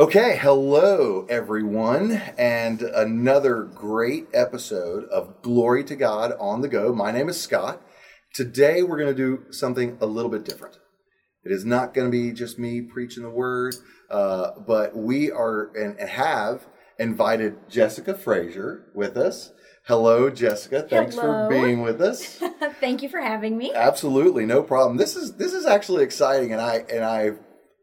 Okay, hello everyone, and another great episode of Glory to God on the Go. My name is Scott. Today we're going to do something a little bit different. It is not going to be just me preaching the word, uh, but we are and have invited Jessica Frazier with us. Hello, Jessica. Thanks Hello. for being with us. Thank you for having me. Absolutely, no problem. This is this is actually exciting, and I and I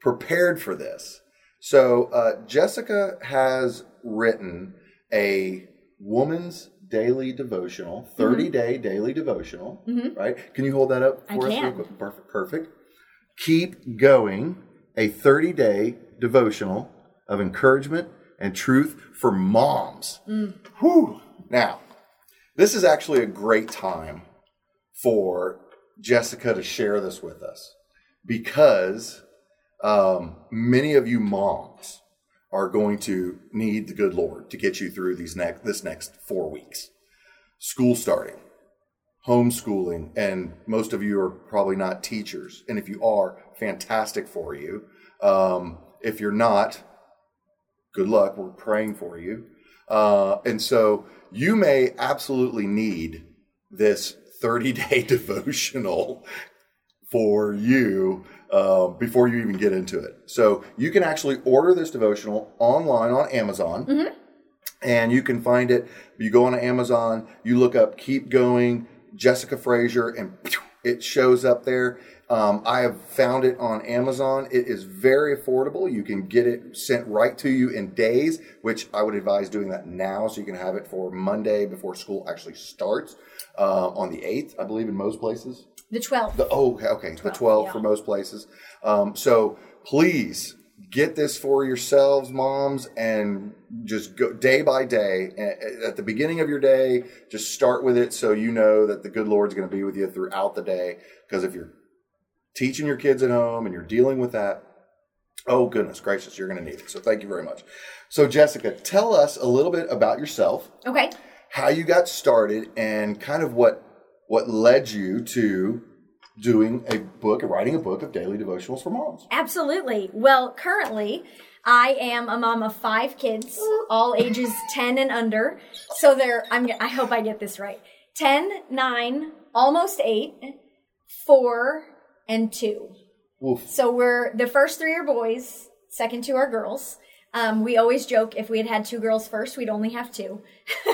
prepared for this. So uh, Jessica has written a woman's daily devotional, Mm-hmm. thirty day daily devotional. Right? Can you hold that up I for us? can. Perfect. Perfect. Keep going. A thirty day devotional of encouragement and truth for moms. Mm. Whew. Now, this is actually a great time for Jessica to share this with us because um, many of you moms are going to need the good Lord to get you through these next this next four weeks. School starting, homeschooling, and most of you are probably not teachers. And if you are, fantastic for you. Um, if you're not, good luck. We're praying for you. Uh, and so you may absolutely need this 30 day devotional for you uh, before you even get into it. So you can actually order this devotional online on Amazon. And you can find it. You go on Amazon, you look up Keep Going, Jessica Frazier, and it shows up there. Um, I have found it on Amazon. It is very affordable. You can get it sent right to you in days, which I would advise doing that now so you can have it for Monday before school actually starts uh, on the 8th, I believe, in most places. The 12th. The oh, okay, okay, the 12 yeah. for most places. Um, so please get this for yourselves, moms, and just go day by day. At the beginning of your day, just start with it so you know that the good Lord's going to be with you throughout the day. Because if you're teaching your kids at home and you're dealing with that, oh goodness gracious, you're going to need it. So thank you very much. So Jessica, tell us a little bit about yourself, okay. how you got started, and kind of what what led you to doing a book, writing a book of daily devotionals for moms. Absolutely. Well, currently, I am a mom of five kids, all ages 10 and under. So they're, I'm, I hope I get this right 10, 9, almost 8, 4, and 2. Oof. So we're, the first three are boys, second two are girls. Um, we always joke if we had had two girls first, we'd only have two.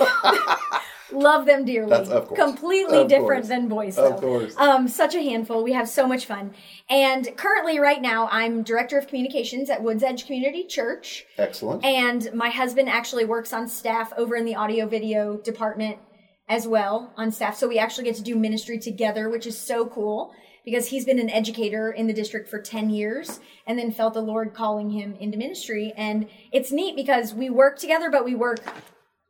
Love them dearly. That's- of course. Completely Of different course. than boys, though. Of course. Um, such a handful. We have so much fun. And currently, right now, I'm director of communications at Woods Edge Community Church. Excellent. And my husband actually works on staff over in the audio video department as well on staff. So we actually get to do ministry together, which is so cool because he's been an educator in the district for 10 years and then felt the Lord calling him into ministry. And it's neat because we work together, but we work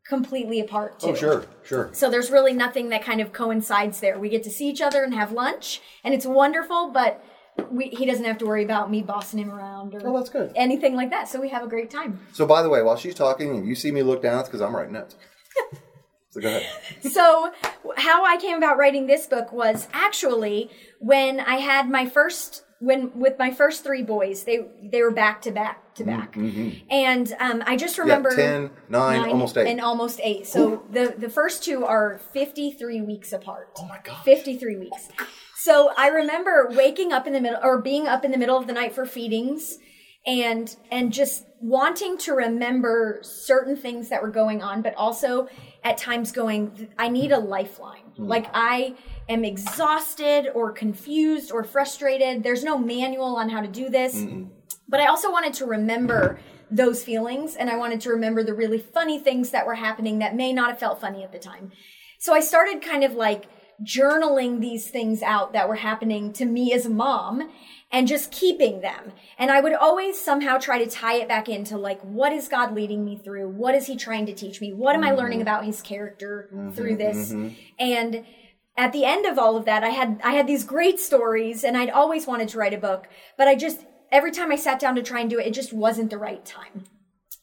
completely apart oh, too. oh, sure, sure. So there's really nothing that kind of coincides there. We get to see each other and have lunch, and it's wonderful, but we, he doesn't have to worry about me bossing him around or Oh, that's good. anything like that. So we have a great time. So, by the way, while she's talking and you see me look down, it's because I'm writing notes. so, go ahead. so how I came about writing this book was actually when I had my first when with my first three boys they they were back to back to back and um, I just remember 10, 9, almost 8. and almost eight so the the first two are 53 weeks apart oh, my god 53 weeks. So I remember waking up in the middle or being up in the middle of the night for feedings and and just wanting to remember certain things that were going on but also at times going I need a lifeline. Hmm. Like I am exhausted or confused or frustrated. There's no manual on how to do this. But I also wanted to remember those feelings and I wanted to remember the really funny things that were happening that may not have felt funny at the time. So I started kind of like journaling these things out that were happening to me as a mom and just keeping them. And I would always somehow try to tie it back into like, what is God leading me through? What is He trying to teach me? What am I learning mm-hmm. about His character mm-hmm, through this? Mm-hmm. And at the end of all of that, I had I had these great stories, and I'd always wanted to write a book, but I just every time I sat down to try and do it, it just wasn't the right time.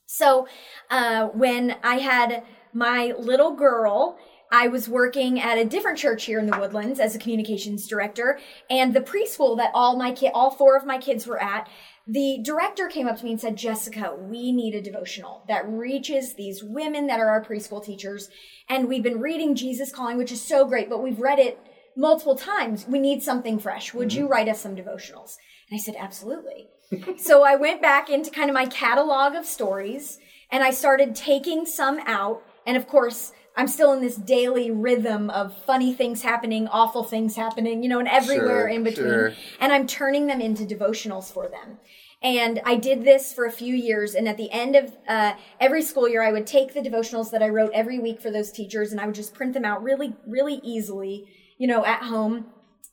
So uh, when I had my little girl, I was working at a different church here in the Woodlands as a communications director, and the preschool that all my kid, all four of my kids were at, the director came up to me and said, Jessica, we need a devotional that reaches these women that are our preschool teachers. And we've been reading Jesus Calling, which is so great, but we've read it multiple times. We need something fresh. Would mm-hmm. you write us some devotionals? And I said, absolutely. so I went back into kind of my catalog of stories and I started taking some out. And of course, I'm still in this daily rhythm of funny things happening, awful things happening, you know, and everywhere Sure, in between. sure. And I'm turning them into devotionals for them. And I did this for a few years. And at the end of uh, every school year, I would take the devotionals that I wrote every week for those teachers and I would just print them out really, really easily, you know, at home,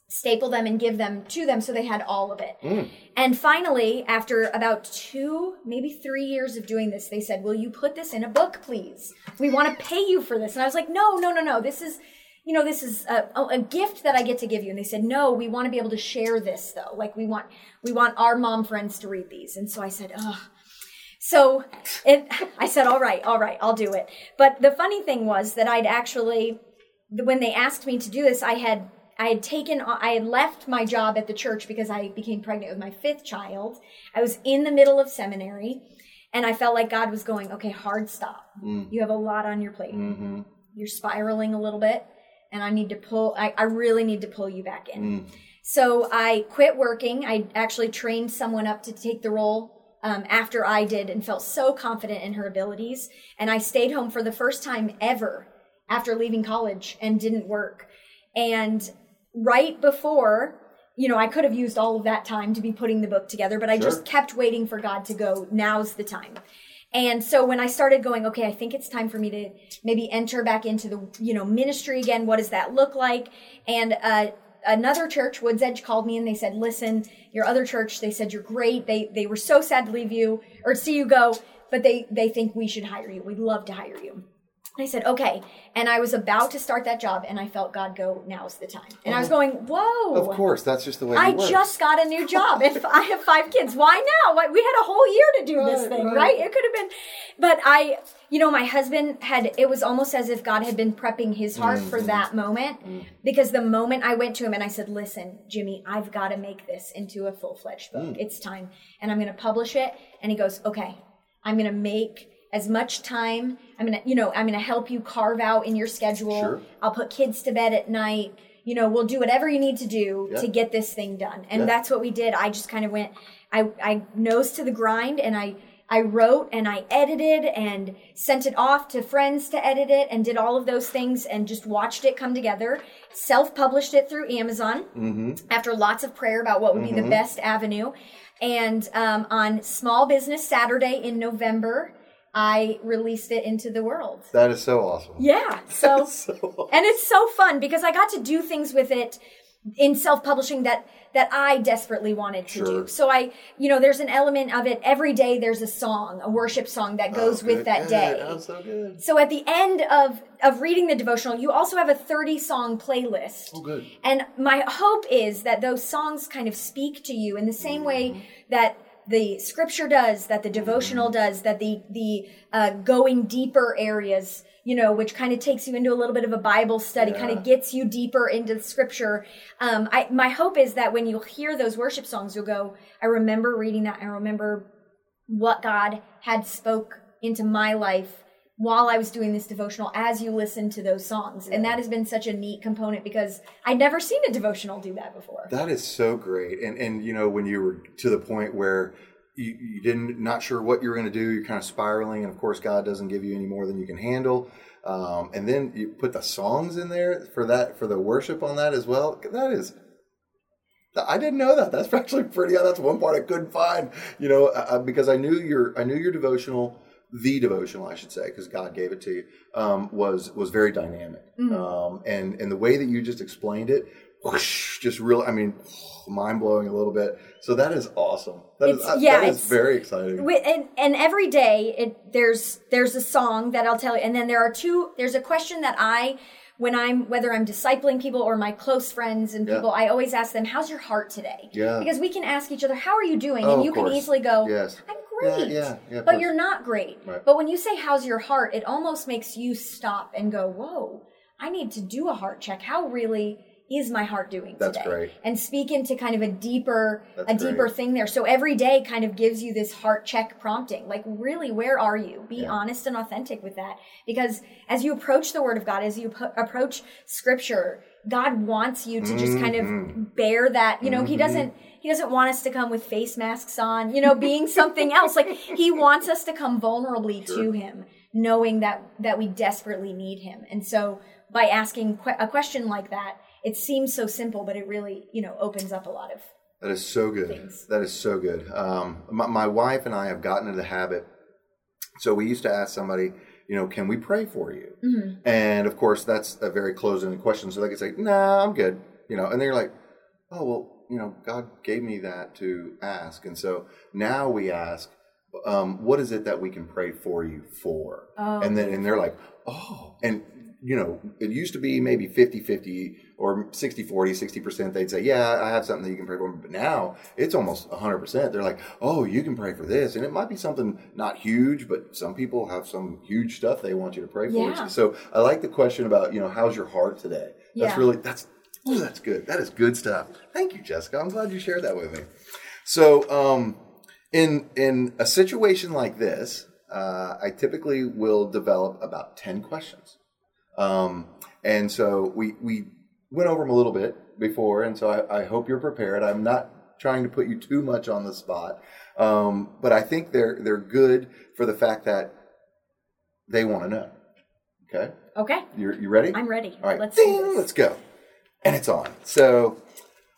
staple them and give them to them so they had all of it. Mm. And finally, after about two, maybe three years of doing this, they said, Will you put this in a book, please? We want to pay you for this. And I was like, No, no, no, no. This is, you know, this is a, a gift that I get to give you. And they said, No, we want to be able to share this though. Like we want, we want our mom friends to read these. And so I said, Ugh. So it, I said, all right, all right, I'll do it. But the funny thing was that I'd actually, when they asked me to do this, I had, I had taken, I had left my job at the church because I became pregnant with my fifth child. I was in the middle of seminary and I felt like God was going, okay, hard stop. Mm. You have a lot on your plate. Mm-hmm. You're spiraling a little bit and I need to pull, I, I really need to pull you back in. Mm. So I quit working. I actually trained someone up to take the role um, after I did and felt so confident in her abilities. And I stayed home for the first time ever after leaving college and didn't work. And right before, you know, I could have used all of that time to be putting the book together, but I Sure. just kept waiting for God to go, now's the time. And so when I started going, okay, I think it's time for me to maybe enter back into the, you know, ministry again. What does that look like? And, uh, another church, Woods Edge called me and they said, listen, your other church, they said, you're great. They, they were so sad to leave you or see you go, but they, they think we should hire you. We'd love to hire you. I said, okay. And I was about to start that job and I felt God go, now's the time. And I was going, whoa. Of course, that's just the way I works. just got a new job and I have five kids. Why now? Why- We had a whole year to do this thing, right. right? It could have been, but I, you know, my husband had, it was almost as if God had been prepping his heart Mm-hmm. for that moment because the moment I went to him and I said, listen, Jimmy, I've got to make this into a full fledged book. Mm. It's time. And I'm going to publish it. And he goes, okay, I'm going to make as much time. I'm to, you know, I'm to help you carve out in your schedule. Sure. I'll put kids to bed at night. You know, we'll do whatever you need to do Yeah. to get this thing done. And Yeah. that's what we did. I just kind of went, I, I nose to the grind and I, I wrote and I edited and sent it off to friends to edit it and did all of those things and just watched it come together. Self published it through Amazon after lots of prayer about what would be the best avenue. And um, on Small Business Saturday in November, I released it into the world. That is so awesome. Yeah. So, So awesome. and it's so fun because I got to do things with it in self-publishing that that I desperately wanted to Sure. do. So I, you know, there's an element of it every day there's a song, a worship song that goes Oh, with that good. day. Oh, so good. So at the end of of reading the devotional, you also have a 30 song playlist. Oh, good. And my hope is that those songs kind of speak to you in the same way Mm-hmm. that the scripture does, that the devotional does, that the the uh, going deeper areas, you know, which kind of takes you into a little bit of a Bible study, kind of gets you deeper into the scripture. Um, I, my hope is that when you hear those worship songs, you'll go, I remember reading that. I remember what God had spoke into my life while I was doing this devotional as you listen to those songs. And that has been such a neat component because I'd never seen a devotional do that before. That is so great. And and you know when you were to the point where you, you didn't not sure what you were going to do, you're kind of spiraling, and of course God doesn't give you any more than you can handle. Um, and then you put the songs in there for that for the worship on that as well. That is. I didn't know that. That's actually pretty. That's one part I couldn't find. You know, uh, because I knew your I knew your devotional, the devotional, I should say, because God gave it to you, um, was was very dynamic. Um, and and the way that you just explained it, whoosh, just real. I mean, mind blowing a little bit. So that is awesome. That is It's- uh, yeah, that is it's- very exciting. Wi- and, and every day it there's there's a song that I'll tell you and then there are two there's a question that I when I'm whether I'm discipling people or my close friends and Yeah. people I always ask them how's your heart today Yeah. because we can ask each other how are you doing Oh, and you can easily go Yes. I'm Yeah, great yeah, yeah, of but course. you're not great Right. but when you say how's your heart it almost makes you stop and go whoa I need to do a heart check how really is my heart doing That's today? great. And speak into kind of a deeper, That's a deeper great. thing there. So every day kind of gives you this heart check prompting. Like, really, where are you? Be Yeah. honest and authentic with that. Because as you approach the Word of God, as you po- approach Scripture, God wants you to just kind Mm-hmm. of bear that. You know, He doesn't. He doesn't want us to come with face masks on, you know, being something else. Like he wants us to come vulnerably to him, knowing that that we desperately need him. And so by asking que- a question like that, it seems so simple, but it really, you know, opens up a lot of That is so good. Things. That is so good. Um, my, my wife and I have gotten into the habit. So we used to ask somebody, you know, can we pray for you? Mm-hmm. And of course, that's a very closed-ended question. So they could say, "Nah, I'm good," you know. And they're like, "Oh well, you know, God gave me that to ask." And so now we ask, um, "What is it that we can pray for you for?" Oh, and then and they're like, "Oh," and you know, it used to be maybe 50-50 or 60-40, 60%. They'd say, yeah, I have something that you can pray for. But now it's almost 100%. They're like, oh, you can pray for this. And it might be something not huge, but some people have some huge stuff they want you to pray for. Yeah. So I like the question about, you know, how's your heart today? That's Yeah. really, that's, ooh, that's good. That is good stuff. Thank you, Jessica. I'm glad you shared that with me. So, um, in in a situation like this, uh, I typically will develop about ten questions, um, and so we we went over them a little bit before, and so I, I hope you're prepared. I'm not trying to put you too much on the spot, um, but I think they're they're good for the fact that they want to know. Okay, Okay, you you ready? I'm ready. All right, Let's ding, let's go. And it's on. So,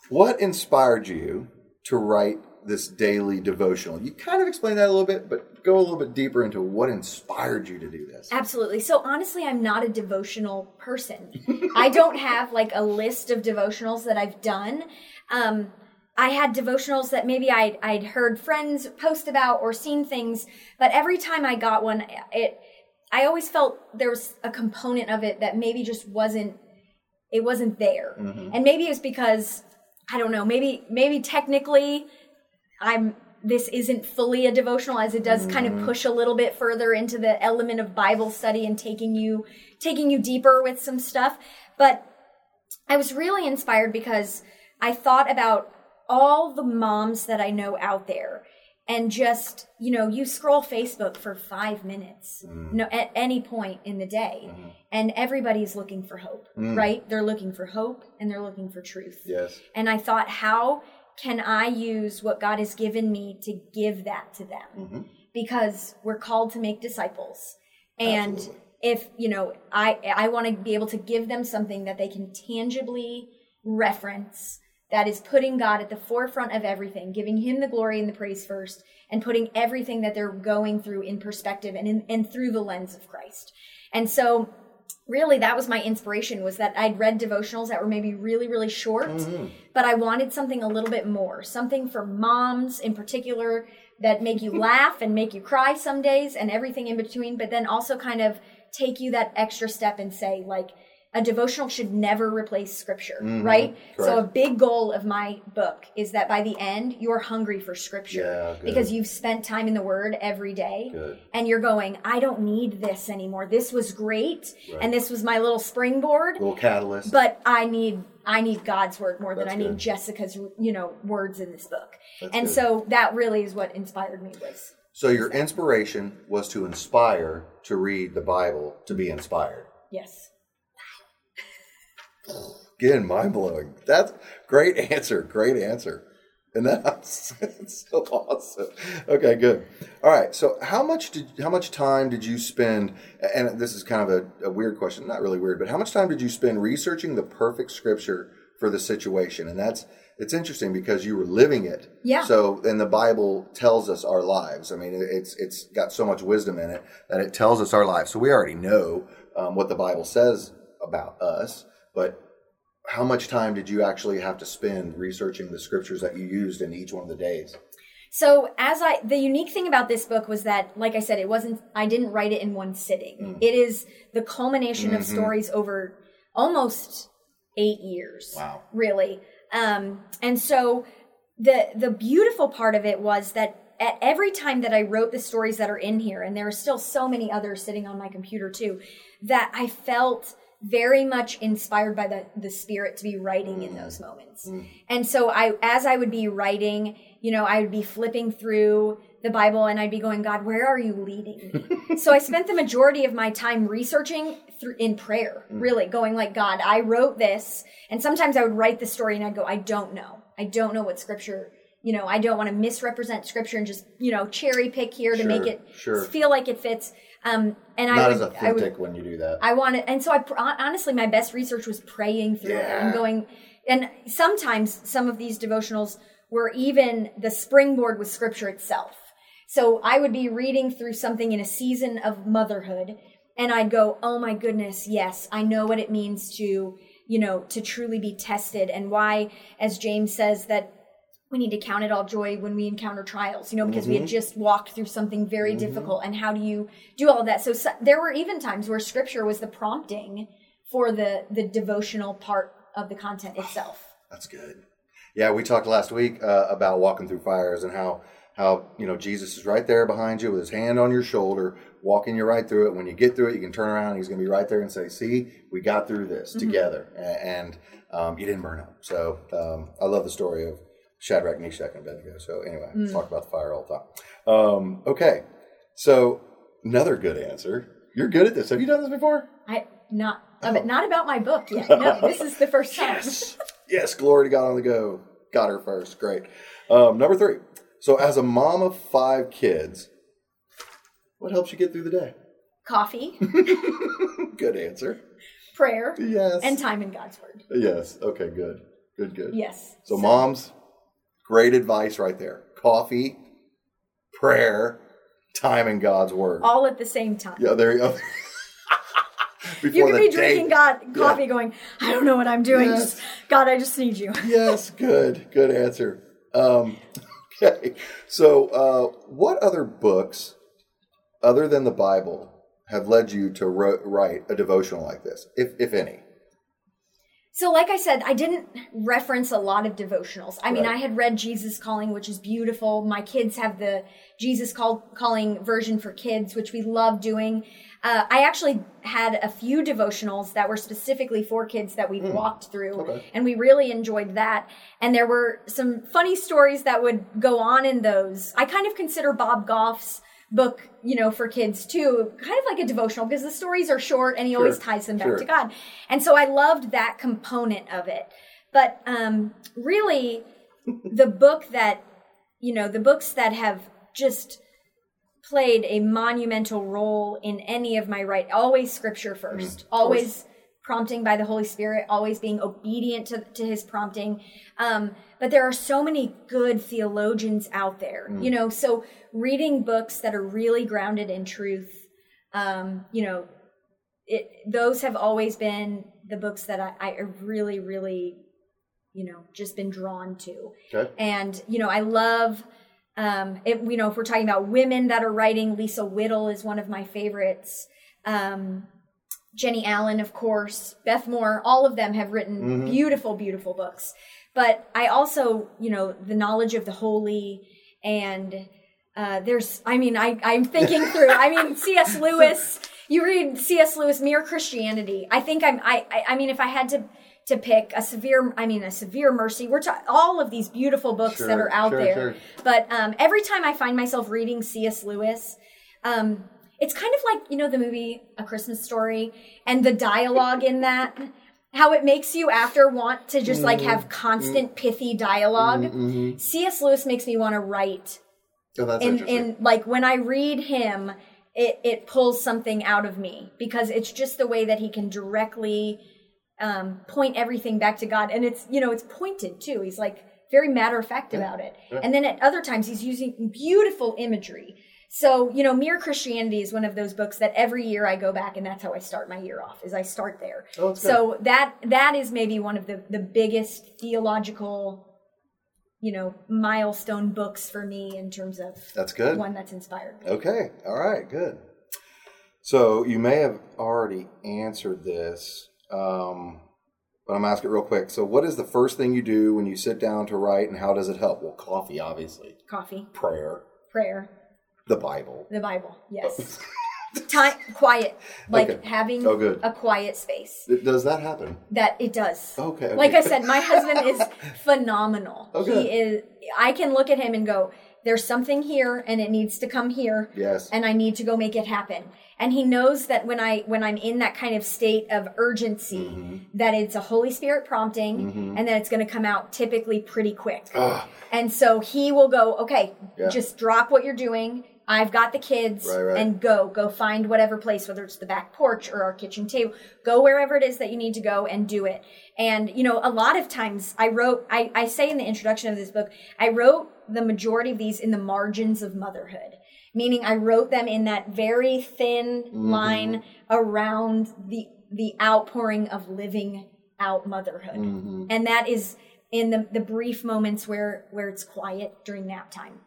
what inspired you to write this daily devotional? You kind of explained that a little bit, but go a little bit deeper into what inspired you to do this. Absolutely. So honestly, I'm not a devotional person. I don't have like a list of devotionals that I've done. Um, I had devotionals that maybe I'd, I'd heard friends post about or seen things, but every time I got one, it I always felt there was a component of it that maybe just wasn't it wasn't there, mm-hmm. and maybe it's because I don't know. Maybe maybe technically I'm this isn't fully a devotional as it does kind of mm-hmm. push a little bit further into the element of Bible study and taking you taking you deeper with some stuff. But I was really inspired because I thought about all the moms that I know out there and just, you know, you scroll Facebook for 5 minutes mm. no at any point in the day mm-hmm. and everybody's looking for hope, mm. right? They're looking for hope and they're looking for truth. Yes. And I thought, how can I use what God has given me to give that to them? Mm-hmm. Because we're called to make disciples. And Absolutely. if, you know, I I want to be able to give them something that they can tangibly reference that is putting God at the forefront of everything, giving him the glory and the praise first, and putting everything that they're going through in perspective and in, and through the lens of Christ. And so really that was my inspiration was that I'd read devotionals that were maybe really really short mm-hmm. but I wanted something a little bit more something for moms in particular that make you laugh and make you cry some days and everything in between but then also kind of take you that extra step and say like a devotional should never replace scripture mm-hmm. right? So a big goal of my book is that by the end you're hungry for scripture. Yeah, because you've spent time in the word every day Good. and you're going i don't need this anymore. This was great and this was my little springboard Little catalyst. but i need i need god's word more than That's i need jessica's you know words in this book. That's and good. so that really is what inspired me was so your inspiration was to inspire to read the Bible to be inspired. yes Again, mind blowing. That's great answer. Great answer. And that's it's so awesome. Okay, good. All right. So, how much did how much time did you spend? And this is kind of a, a weird question, not really weird, but how much time did you spend researching the perfect scripture for the situation? And that's it's interesting because you were living it. Yeah. So, and the Bible tells us our lives. I mean, it's it's got so much wisdom in it that it tells us our lives. So we already know um, what the Bible says about us, but how much time did you actually have to spend researching the scriptures that you used in each one of the days? So as I the unique thing about this book was that like I said it wasn't I didn't write it in one sitting. Mm. It is the culmination of Mm-hmm. stories over almost 8 years. Wow. Really. Um and so the the beautiful part of it was that at every time that I wrote the stories that are in here and there are still so many others sitting on my computer too that I felt very much inspired by the the spirit to be writing in mm. those moments. Mm. And so I as I would be writing, you know, I would be flipping through the Bible and I'd be going, God, where are you leading me? so I spent the majority of my time researching through in prayer, mm. really going like, God, I wrote this. And sometimes I would write the story and I'd go, I don't know. I don't know what scripture, you know, I don't want to misrepresent scripture and just, you know, cherry pick here to Sure, make it sure. feel like it fits. Um, and I Not would, as I would, authentic when you do that. I wanted, and so I honestly, my best research was praying through it and going, and sometimes some of these devotionals were even the springboard with scripture itself. So I would be reading through something in a season of motherhood, and I'd go, oh my goodness, yes, I know what it means to, you know, to truly be tested, and why, as James says, that we need to count it all joy when we encounter trials, you know, because we Mm-hmm. had just walked through something very difficult. And how do you do all of that? So, so there were even times where scripture was the prompting for the the devotional part of the content itself. That's good. Yeah, we talked last week uh, about walking through fires and how how you know Jesus is right there behind you with his hand on your shoulder, walking you right through it. When you get through it, you can turn around and he's going to be right there and say, "See, we got through this together, and um, you didn't burn up." So um, I love the story of Shadrach, Meshach, and Abednego. So anyway, talk about the fire all the time. Um, okay, so another good answer. You're good at this. Have you done this before? I not but not about my book yet. No, this is the first time. Yes. yes, glory to God on the go. Got her first. Great. Um, number three. So, as a mom of five kids, what helps you get through the day? Coffee, Good answer. prayer, Yes. and time in God's word. yes. Okay, good. Good, good. Yes. So, moms, great advice right there. Coffee, prayer, time in God's word. all at the same time. Yeah, there you go. You could be day- drinking God coffee, going, I don't know what I'm doing. Yes. Just God, I just need you. yes, good, good answer. Um, okay, so uh, what other books, other than the Bible, have led you to write a devotional like this, if if any? So, like I said, I didn't reference a lot of devotionals. I mean, I had read Jesus Calling, which is beautiful. My kids have the Jesus Call, Calling version for kids, which we love doing. Uh, I actually had a few devotionals that were specifically for kids that we walked through. Okay. and we really enjoyed that. And there were some funny stories that would go on in those. I kind of consider Bob Goff's book, you know, for kids too, kind of like a devotional because the stories are short and he always ties them back sure. to God. And so I loved that component of it. But um, really, the book that, you know, the books that have just played a monumental role in any of my writing, always scripture first, always prompting by the Holy Spirit, always being obedient to, to his prompting. Um, but there are so many good theologians out there, you know, so reading books that are really grounded in truth, um, you know, it, those have always been the books that I, I really, really, you know, just been drawn to. Okay. And, you know, I love, um, it, you know, if we're talking about women that are writing, Lisa Whittle is one of my favorites. Um, Jennie Allen, of course, Beth Moore, all of them have written beautiful, beautiful books. But I also, you know, the knowledge of the holy and uh, there's, I mean, I, I'm thinking through, I mean, C.S. Lewis, you read C.S. Lewis, Mere Christianity. I think I'm, I, I, I mean, if I had to, to pick a severe, I mean, a severe mercy, we're ta- all of these beautiful books that are out sure, there. sure. But um, every time I find myself reading C.S. Lewis, um, it's kind of like you know the movie A Christmas Story and the dialogue in that, how it makes you after want to just like have Mm-hmm. constant pithy dialog C.S. Lewis makes me want to write, Oh, that's and interesting. and like when I read him, it it pulls something out of me because it's just the way that he can directly um, point everything back to God, and it's you know it's pointed too. He's like very matter of fact about it, and then at other times he's using beautiful imagery. So you know, Mere Christianity is one of those books that every year I go back, and that's how I start my year off. Is I start there. Oh, so that that is maybe one of the the biggest theological, you know, milestone books for me in terms of That's good. one that's inspired me. Okay. All right. Good. So you may have already answered this, um, but I'm asking it real quick. So, what is the first thing you do when you sit down to write, and how does it help? Well, coffee, obviously. Coffee, Prayer, prayer, the Bible. the Bible. Yes. time quiet like Okay. having Oh, good. a quiet space Does that happen? that it does Okay, okay. like i said my husband is phenomenal Okay. he is i can look at him and go there's something here and it needs to come here Yes. and i need to go make it happen and he knows that when i when i'm in that kind of state of urgency Mm-hmm. that it's a holy spirit prompting and that it's going to come out typically pretty quick Ah, and so he will go, okay, Yeah. just drop what you're doing. I've got the kids Right, right. and go, go find whatever place, whether it's the back porch or our kitchen table, go wherever it is that you need to go and do it. And, you know, a lot of times I wrote, I, I say in the introduction of this book, I wrote the majority of these in the margins of motherhood, meaning I wrote them in that very thin Mm-hmm. line around the, the outpouring of living out motherhood. Mm-hmm. And that is, in the, the brief moments where where it's quiet during nap time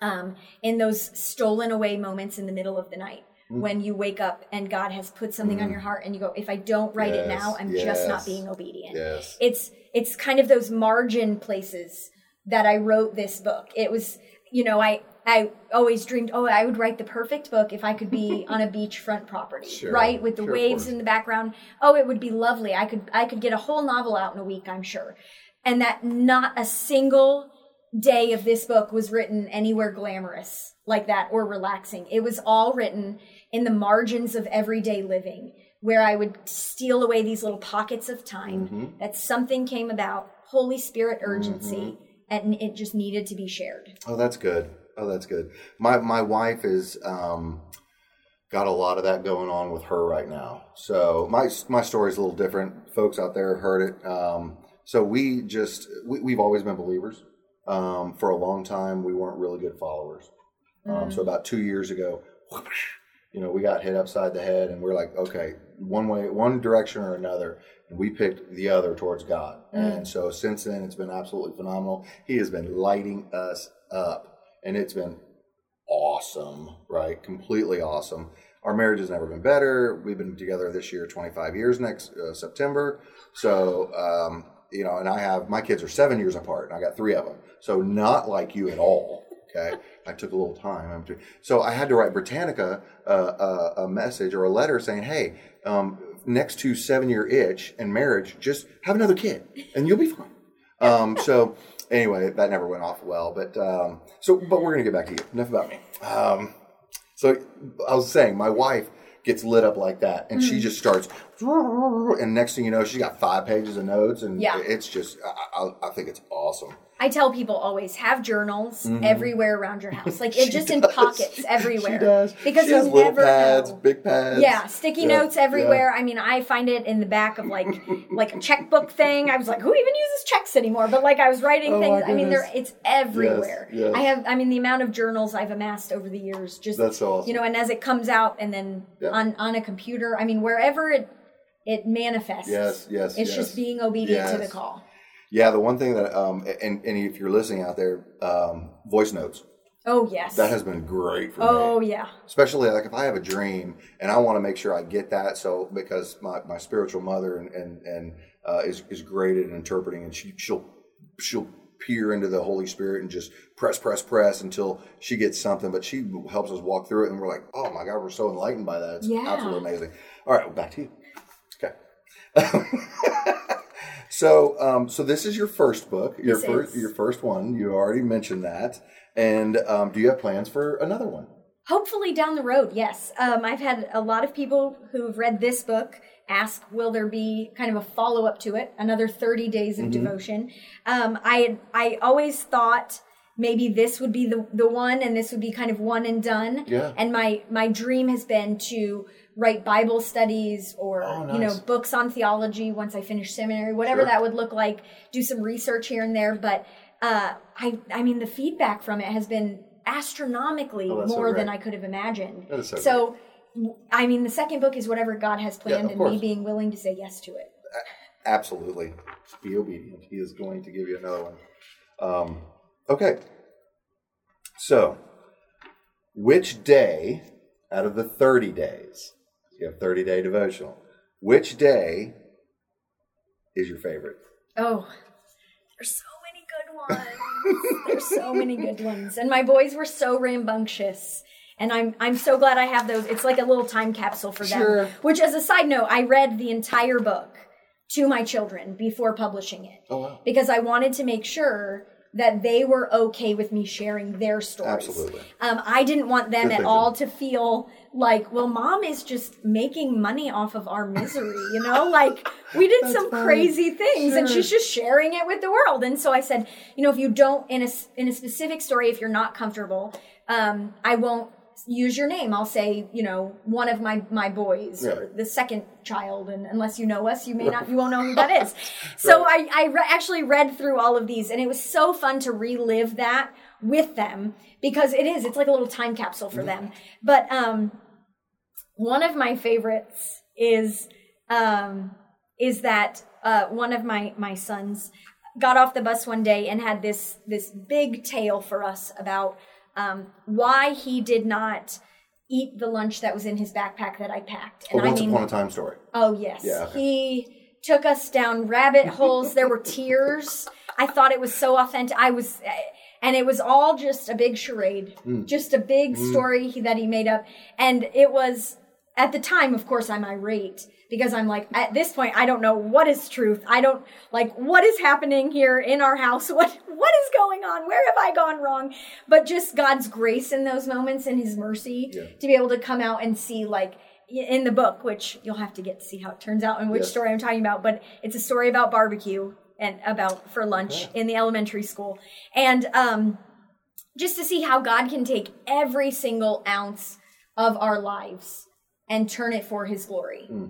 um, in those stolen away moments in the middle of the night Mm. when you wake up and god has put something on your heart and you go if i don't write it now i'm just not being obedient. Yes. it's it's kind of those margin places that i wrote this book. It was you know i i always dreamed oh i would write the perfect book if i could be on a beachfront property Sure, right with the sure, waves in the background. Oh it would be lovely. I could i could get a whole novel out in a week i'm sure. And that not a single day of this book was written anywhere glamorous like that or relaxing. It was all written in the margins of everyday living where I would steal away these little pockets of time Mm-hmm. that something came about, Holy Spirit urgency, and it just needed to be shared. Oh, that's good. Oh, that's good. My my wife is um, got a lot of that going on with her right now. So my my story is a little different. Folks out there heard it. Um, so we just we, we've always been believers. Um, for a long time, we weren't really good followers. Um, so about two years ago, you know, we got hit upside the head, and we're like, okay, one way, one direction or another, and we picked the other towards God. And so since then, it's been absolutely phenomenal. He has been lighting us up, and it's been awesome, right? Completely awesome. Our marriage has never been better. We've been together this year 25 years next uh, September. So, um, you know, and I have my kids are seven years apart, and I got three of them. So, not like you at all. Okay. I took a little time. So, I had to write Britannica uh, a, a message or a letter saying, hey, um, next to seven year itch and marriage, just have another kid and you'll be fine. Um, so, anyway, that never went off well. But, um, so, but we're going to get back to you. Enough about me. Um, so I was saying, my wife gets lit up like that, and Mm. she just starts, and next thing you know, she's got five pages of notes, and Yeah. it's just, I, I, I think it's awesome. I tell people always have journals everywhere around your house, like it Mm-hmm. Just in pockets everywhere. She does because she you little never pads, know. big pads. Yeah, sticky Yeah, notes everywhere. I mean, I find it in the back of like like a checkbook thing. I was like, who even uses checks anymore? But like I was writing Oh, things. I mean, there it's everywhere. yes. I have. I mean, the amount of journals I've amassed over the years. Just That's so awesome. You know, and as it comes out, and then Yeah. on on a computer. I mean, wherever it it manifests. Yes, yes, It's yes. just being obedient to the call. Yeah, the one thing that, um, and, and if you're listening out there, um, voice notes, Oh yes. that has been great for me. oh yeah. especially like if I have a dream and I want to make sure I get that. So because my, my spiritual mother and and, and uh, is is great at interpreting, and she she'll she'll peer into the Holy Spirit and just press press press until she gets something. But she helps us walk through it, and we're like, oh my god, we're so enlightened by that. It's Yeah. absolutely amazing. All right, well, back to you. So, um, so this is your first book, your This first, is. your first one. You already mentioned that, and um, do you have plans for another one? Hopefully down the road, yes. Um, I've had a lot of people who have read this book ask, will there be kind of a follow up to it, another 30 days of Mm-hmm. devotion? Um, I I always thought maybe this would be the, the one and this would be kind of one and done. Yeah. And my, my dream has been to write Bible studies or, Oh, you know, books on theology once I finish seminary, whatever Sure. that would look like, do some research here and there. But, uh, I, I mean, the feedback from it has been astronomically Oh, that's so more than. I could have imagined. So so I mean, the second book is whatever God has planned, of and me being willing to say yes to it. Absolutely. Be obedient. He is going to give you another one. Um, okay. So, which day out of the 30 days, you have 30 day devotional, which day is your favorite? Oh, there's so many good ones. there's so many good ones, and my boys were so rambunctious. And I'm I'm so glad I have those. It's like a little time capsule for them. Sure. Which, as a side note, I read the entire book to my children before publishing it Oh wow. because I wanted to make sure that they were okay with me sharing their stories. Absolutely. Um, I didn't want them Good at thinking. all to feel like, well, mom is just making money off of our misery, you know? Like, we did That's some fine. crazy things and she's just sharing it with the world. And so I said, you know, if you don't, in a, s- in a specific story, if you're not comfortable, um, I won't use your name. I'll say, you know, one of my, my boys Yeah. or the second child. And unless you know us, you may not, you won't know who that is. So I, I re- actually read through all of these and it was so fun to relive that with them because it is, it's like a little time capsule for them. But, um, one of my favorites is, um, is that, uh, one of my, my sons got off the bus one day and had this, this big tale for us about, um, why he did not eat the lunch that was in his backpack that I packed. And A once upon a time story. Oh yes. Yeah, okay. He took us down rabbit holes. there were tears. I thought it was so authentic. I was and it was all just a big charade. Hmm. Just a big story he, that he made up and it was at the time of course I'm irate because I'm like at this point I don't know what is truth. I don't like what is happening here in our house. What what is going on? Where have I gone wrong? But just God's grace in those moments and his mercy Yeah. to be able to come out and see like in the book, which you'll have to get to see how it turns out and which Yes. story I'm talking about, but it's a story about barbecue and about for lunch in the elementary school. And um just to see how God can take every single ounce of our lives and turn it for his glory. Hmm.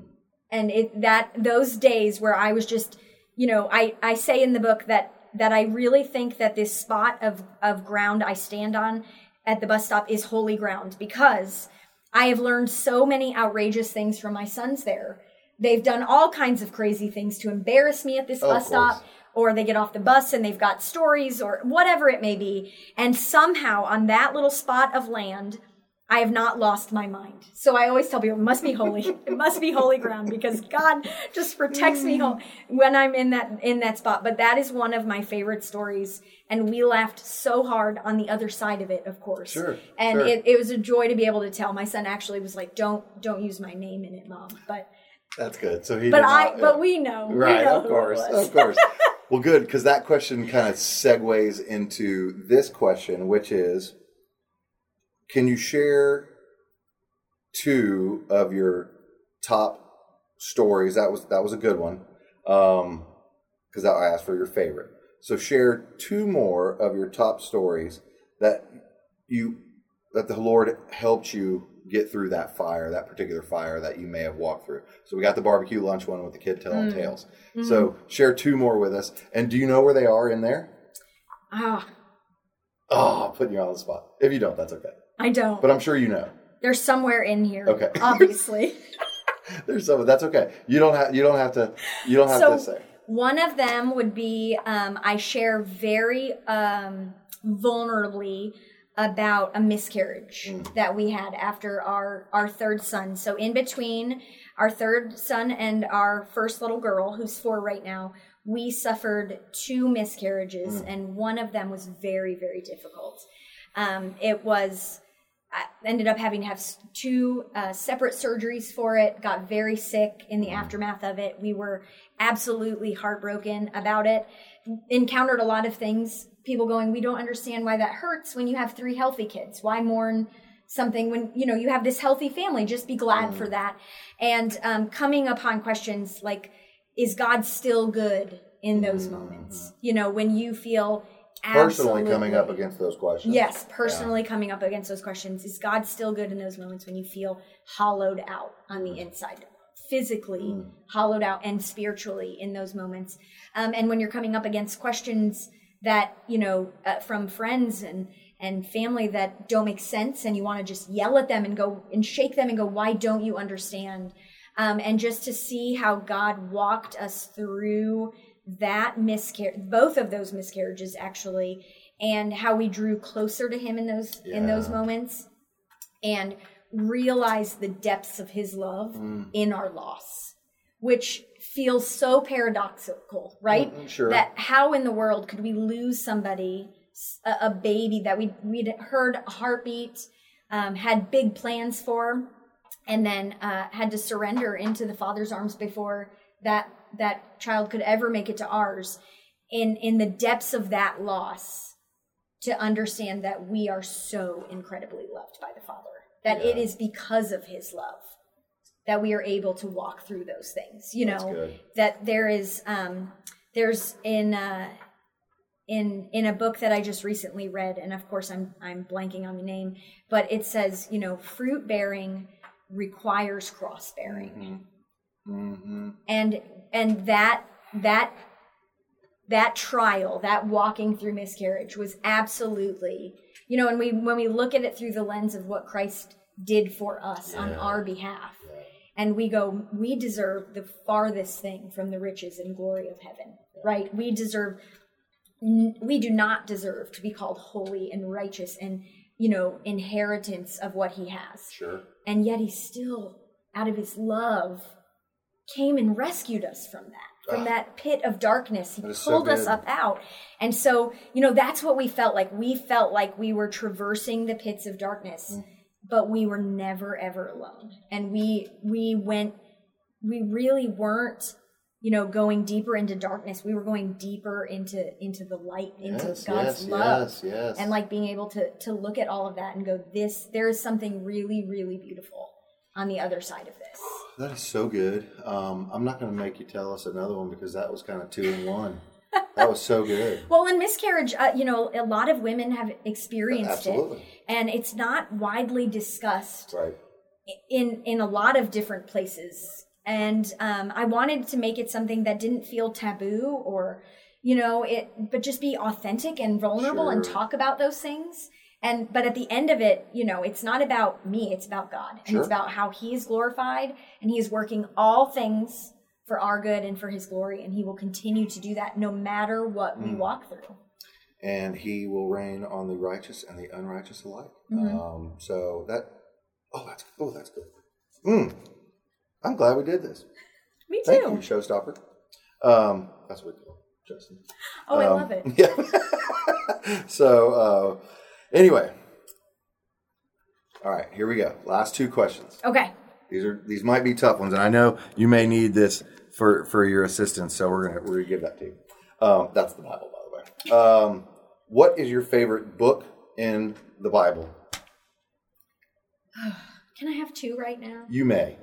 And it that those days where I was just, you know, I I say in the book that that I really think that this spot of of ground I stand on at the bus stop is holy ground because I have learned so many outrageous things from my sons there. They've done all kinds of crazy things to embarrass me at this oh, Of bus stop or they get off the bus and they've got stories or whatever it may be. And somehow on that little spot of land, I have not lost my mind. So I always tell people it must be holy. it must be holy ground because God just protects me when I'm in that in that spot. But that is one of my favorite stories, and we laughed so hard on the other side of it, of course. Sure, And sure. It, it was a joy to be able to tell. My son actually was like, "Don't don't use my name in it, mom." But That's good. So he but I not- but we know we Right, know of course, of course. Well, good because that question kind of segues into this question, which is: Can you share two of your top stories? That was that was a good one um, because I asked for your favorite. So share two more of your top stories that you that the Lord helped you get through that fire, that particular fire that you may have walked through. So we got the barbecue lunch one with the kid telling mm. tales. Mm-hmm. So share two more with us. And do you know where they are in there? Ah, Oh, I'm putting you on the spot. If you don't, that's okay. I don't. But I'm sure you know. They're somewhere in here. Okay. obviously. There's some. That's okay. You don't have. You don't have to. You don't have so to say. one of them would be um, I share very um, vulnerably about a miscarriage Mm. that we had after our our third son. So in between our third son and our first little girl, who's four right now, we suffered two miscarriages, Mm. and one of them was very very difficult. Um, it was. I ended up having to have two uh, separate surgeries for it. Got very sick in the aftermath of it. We were absolutely heartbroken about it. Encountered a lot of things. People going, we don't understand why that hurts when you have three healthy kids. Why mourn something when you know you have this healthy family? Just be glad for that. And um, coming upon questions like, is God still good in those moments? You know, when you feel Personally, coming up against those questions. Yes, personally coming up against those questions. Is God still good in those moments when you feel hollowed out on the inside? Physically hollowed out and spiritually in those moments. Um, and when you're coming up against questions that, you know, uh, from friends and, and family that don't make sense and you want to just yell at them and go and shake them and go, why don't you understand? Um, and just to see how God walked us through that miscarriage, both of those miscarriages actually, and how we drew closer to Him in those in those moments, and realized the depths of His love in our loss, which feels so paradoxical, right? Mm, sure. That how in the world could we lose somebody, a, a baby that we we'd heard a heartbeat, um, had big plans for, and then uh, had to surrender into the Father's arms before that that child could ever make it to ours. In in the depths of that loss, to understand that we are so incredibly loved by the Father, that it Yeah. is because of His love that we are able to walk through those things. You know that there is um, there's in uh, in in a book that I just recently read, and of course I'm I'm blanking on the name, but it says you know fruit bearing requires cross bearing, Mm-hmm. and and that that that trial, that walking through miscarriage was absolutely you know, and we when we look at it through the lens of what Christ did for us on our behalf, and we go, we deserve the farthest thing from the riches and glory of heaven, right? We deserve, we do not deserve to be called holy and righteous and, you know, inheritance of what he has. Sure. And yet he still, out of his love, came and rescued us from that, from Ah. that pit of darkness. He is so pulled us up out. And so, you know, that's what we felt like. We felt like we were traversing the pits of darkness, Mm. but we were never ever alone. And we we went we really weren't you know going deeper into darkness we were going deeper into into the light into Yes, god's yes, love yes, yes. and like being able to to look at all of that and go this there is something really really beautiful on the other side of this That is so good. Um, I'm not going to make you tell us another one because that was kind of two in one. that was so good. well in miscarriage uh, you know a lot of women have experienced it and it's not widely discussed Right. in in a lot of different places and um, i wanted to make it something that didn't feel taboo or you know it but just be authentic and vulnerable and talk about those things and but at the end of it you know it's not about me it's about god and Sure. it's about how he is glorified and he is working all things for our good and for his glory and he will continue to do that no matter what Mm. we walk through And he will rain on the righteous and the unrighteous alike. Mm-hmm. Um, so that, oh, that's, oh, that's good. Mm. I'm glad we did this. me Thank too you, Showstopper. Um, that's what we call Justin. oh i Um, love it Yeah. so uh, anyway, all right, here we go. Last two questions. okay These are these might be tough ones, and I know you may need this for for your assistance. So we're gonna we're gonna give that to you. Um, that's the Bible, by the way. Um, what is your favorite book in the Bible? can i have two right now You may.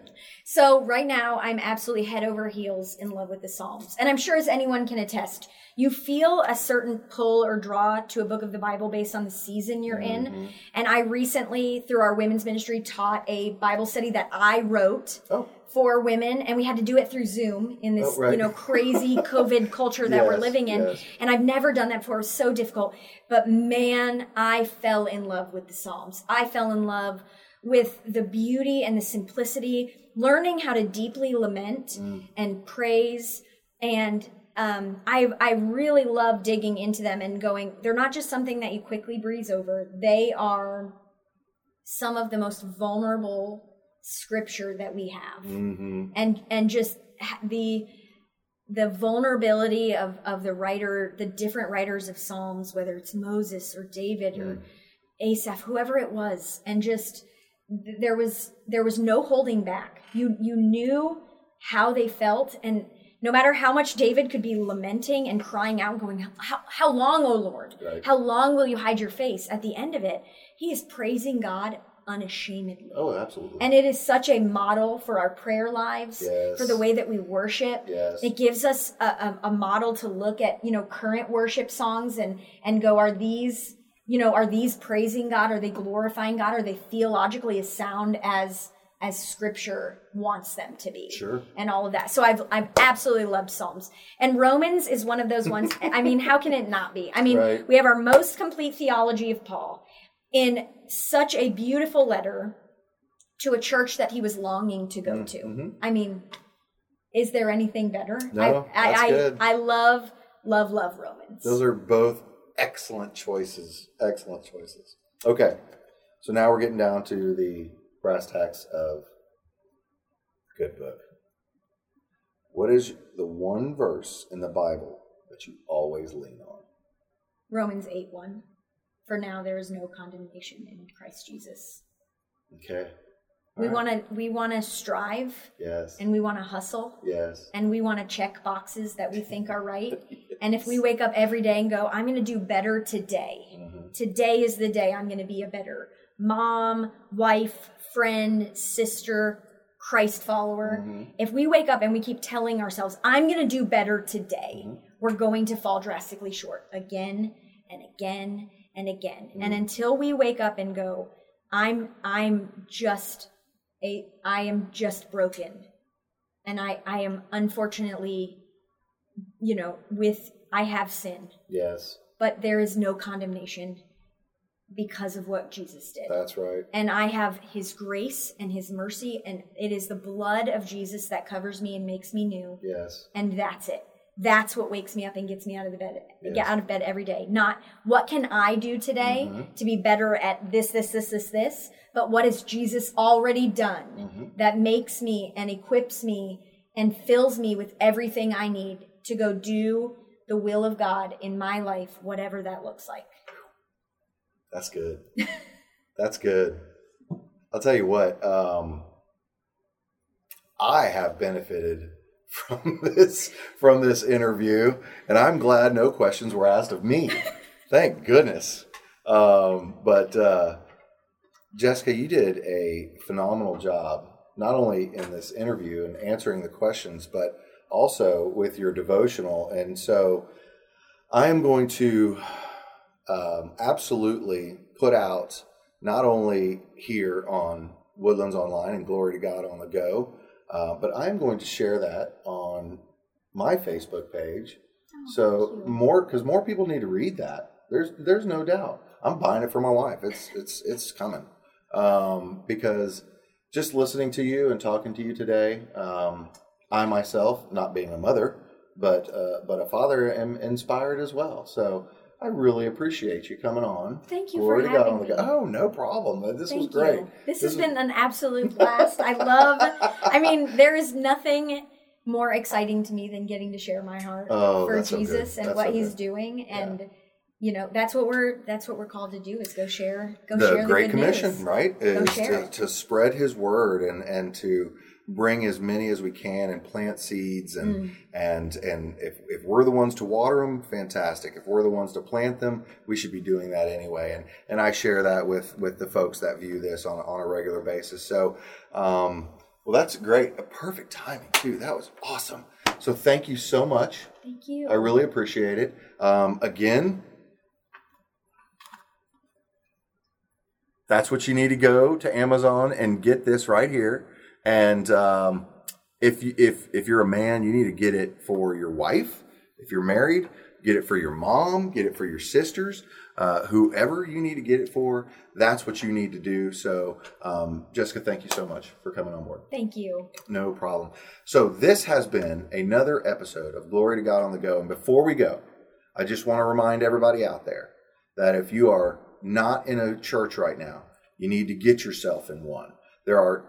So right now, I'm absolutely head over heels in love with the Psalms, and I'm sure as anyone can attest, you feel a certain pull or draw to a book of the Bible based on the season you're in. Mm-hmm. And I recently, through our women's ministry, taught a Bible study that I wrote Oh, for women, and we had to do it through Zoom in this Oh, right. you know crazy COVID culture that we're living in. yes. And I've never done that before. It was so difficult. But man, I fell in love with the Psalms. I fell in love with the beauty and the simplicity, learning how to deeply lament Mm. and praise. And um, I, I really love digging into them and going, they're not just something that you quickly breeze over, they are some of the most vulnerable scripture that we have mm-hmm. and and just the the vulnerability of of the writer the different writers of psalms whether it's moses or david or asaph whoever it was and just there was there was no holding back you you knew how they felt and no matter how much david could be lamenting and crying out going how, how long o lord Right. how long will you hide your face at the end of it he is praising god unashamedly Oh, absolutely. and it is such a model for our prayer lives, Yes. for the way that we worship. Yes. It gives us a, a, a model to look at, you know, current worship songs and and go, are these, you know, are these praising God? Are they glorifying God? Are they theologically as sound as as Scripture wants them to be? Sure. And all of that. So I've I've absolutely loved Psalms, and Romans is one of those ones. I mean, how can it not be? I mean, Right. we have our most complete theology of Paul in such a beautiful letter to a church that he was longing to go to. I mean, is there anything better? Mm-hmm. No, I, that's I, I, good. I love, love, love Romans. Those are both excellent choices. Excellent choices. Okay, so now we're getting down to the brass tacks of good book. What is the one verse in the Bible that you always lean on? Romans 8 1. For now, there is no condemnation in Christ Jesus. Okay. We All right. want to we want to strive Yes. and we want to hustle Yes. and we want to check boxes that we think are right. And if we wake up every day and go, I'm going to do better today. Mm-hmm. Today is the day I'm going to be a better mom, wife, friend, sister, Christ follower. Mm-hmm. If we wake up and we keep telling ourselves, I'm going to do better today, Mm-hmm. we're going to fall drastically short again and again and again. And Mm-hmm. until we wake up and go, I'm I'm just a I am just broken. And I I am unfortunately you know, with I have sin, Yes. but there is no condemnation because of what Jesus did. That's right. and I have his grace and his mercy and it is the blood of Jesus that covers me and makes me new Yes. and that's it. That's what wakes me up and gets me out of the bed Yes. get out of bed every day. Not what can I do today Mm-hmm. to be better at this this this this this, but what has Jesus already done Mm-hmm. that makes me and equips me and fills me with everything I need to go do the will of God in my life, whatever that looks like. That's good. That's good. I'll tell you what, um, I have benefited from this from this interview, and I'm glad no questions were asked of me. Thank goodness. Um, but uh, Jessica, you did a phenomenal job, not only in this interview and answering the questions, but also with your devotional. And so, I am going to um, absolutely put out not only here on Woodlands Online and Glory to God on the Go, uh, but I'm going to share that on my Facebook page. so more because more people need to read that. There's there's no doubt. I'm buying it for my wife. It's it's it's coming um, because just listening to you and talking to you today, um, I myself, not being a mother, but uh, but a father, am inspired as well. So I really appreciate you coming on. Thank you Glory for God having on me. go. Oh, no problem. This Thank was great. you. This, This has was- been an absolute blast. I love. I mean, there is nothing more exciting to me than getting to share my heart Oh, for that's so. Jesus and what so He's good. doing, and you know that's what we're that's what we're called to do is go share go the share the Great good Commission, news. right? Is share to, to spread His word and and to bring as many as we can and plant seeds and Mm. and and if, if we're the ones to water them, fantastic. If we're the ones to plant them, we should be doing that anyway. And and I share that with with the folks that view this on on a regular basis. So, um, well, that's great. A perfect timing too. That was awesome. So thank you so much. Thank you. I really appreciate it. Um, again, that's what you need to go to Amazon and get this right here. And um, if you, if if you're a man, you need to get it for your wife. If you're married, get it for your mom. Get it for your sisters. Uh, whoever you need to get it for, that's what you need to do. So, um, Jessica, thank you so much for coming on board. Thank you. No problem. So this has been another episode of Glory to God on the Go. And before we go, I just want to remind everybody out there that if you are not in a church right now, you need to get yourself in one. There are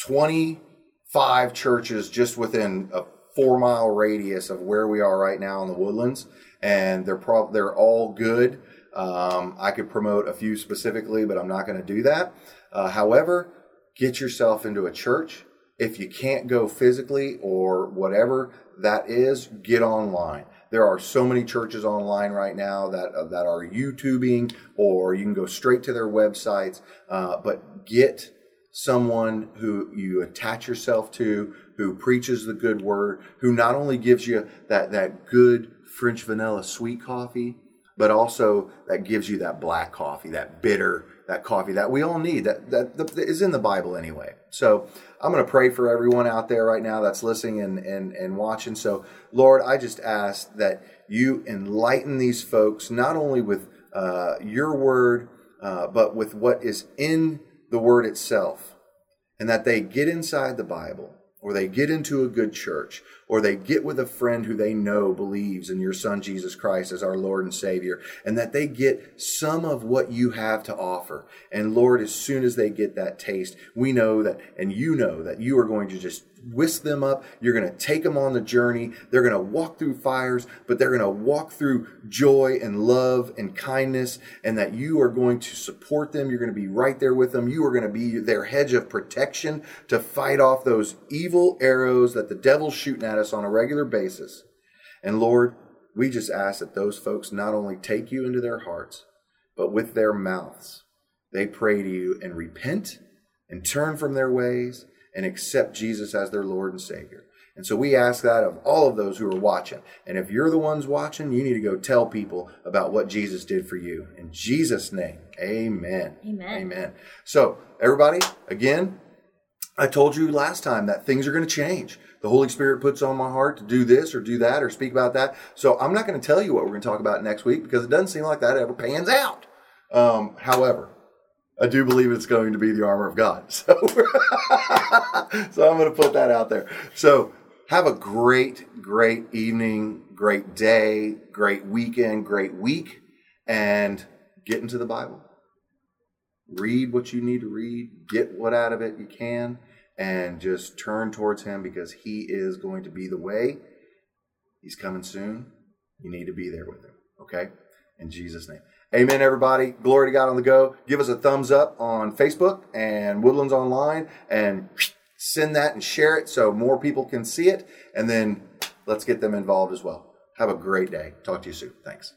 25 churches just within a four mile radius of where we are right now in the woodlands, and they're prob- they're all good. Um, I could promote a few specifically, but I'm not going to do that. Uh, however, get yourself into a church. If you can't go physically or whatever that is, get online. There are so many churches online right now that uh, that are YouTubing, or you can go straight to their websites. Uh, but get someone who you attach yourself to, who preaches the good word, who not only gives you that that good French vanilla sweet coffee, but also that gives you that black coffee, that bitter, that coffee that we all need. That that, that is in the Bible anyway. So I'm going to pray for everyone out there right now that's listening and and and watching. So Lord, I just ask that you enlighten these folks not only with uh, your word, uh, but with what is in the word itself, and that they get inside the Bible or they get into a good church, or they get with a friend who they know believes in your Son Jesus Christ as our Lord and Savior, and that they get some of what you have to offer. And Lord, as soon as they get that taste, we know that, and you know that you are going to just whisk them up. You're going to take them on the journey. They're going to walk through fires, but they're going to walk through joy and love and kindness, and that you are going to support them. You're going to be right there with them. You are going to be their hedge of protection to fight off those evil arrows that the devil's shooting at us on a regular basis. And Lord, we just ask that those folks not only take you into their hearts, but with their mouths, they pray to you and repent and turn from their ways and accept Jesus as their Lord and Savior. And so we ask that of all of those who are watching. And if you're the ones watching, you need to go tell people about what Jesus did for you. In Jesus' name, amen. Amen. Amen. So, everybody, again, I told you last time that things are going to change. The Holy Spirit puts on my heart to do this or do that or speak about that. So I'm not going to tell you what we're going to talk about next week because it doesn't seem like that ever pans out. Um, however, I do believe it's going to be the armor of God. So, so I'm going to put that out there. So have a great, great evening, great day, great weekend, great week, and get into the Bible. Read what you need to read, get what out of it you can, and just turn towards Him because He is going to be the way. He's coming soon. You need to be there with Him. Okay? In Jesus' name. Amen, everybody. Glory to God on the go. Give us a thumbs up on Facebook and Woodlands Online and send that and share it so more people can see it. And then let's get them involved as well. Have a great day. Talk to you soon. Thanks.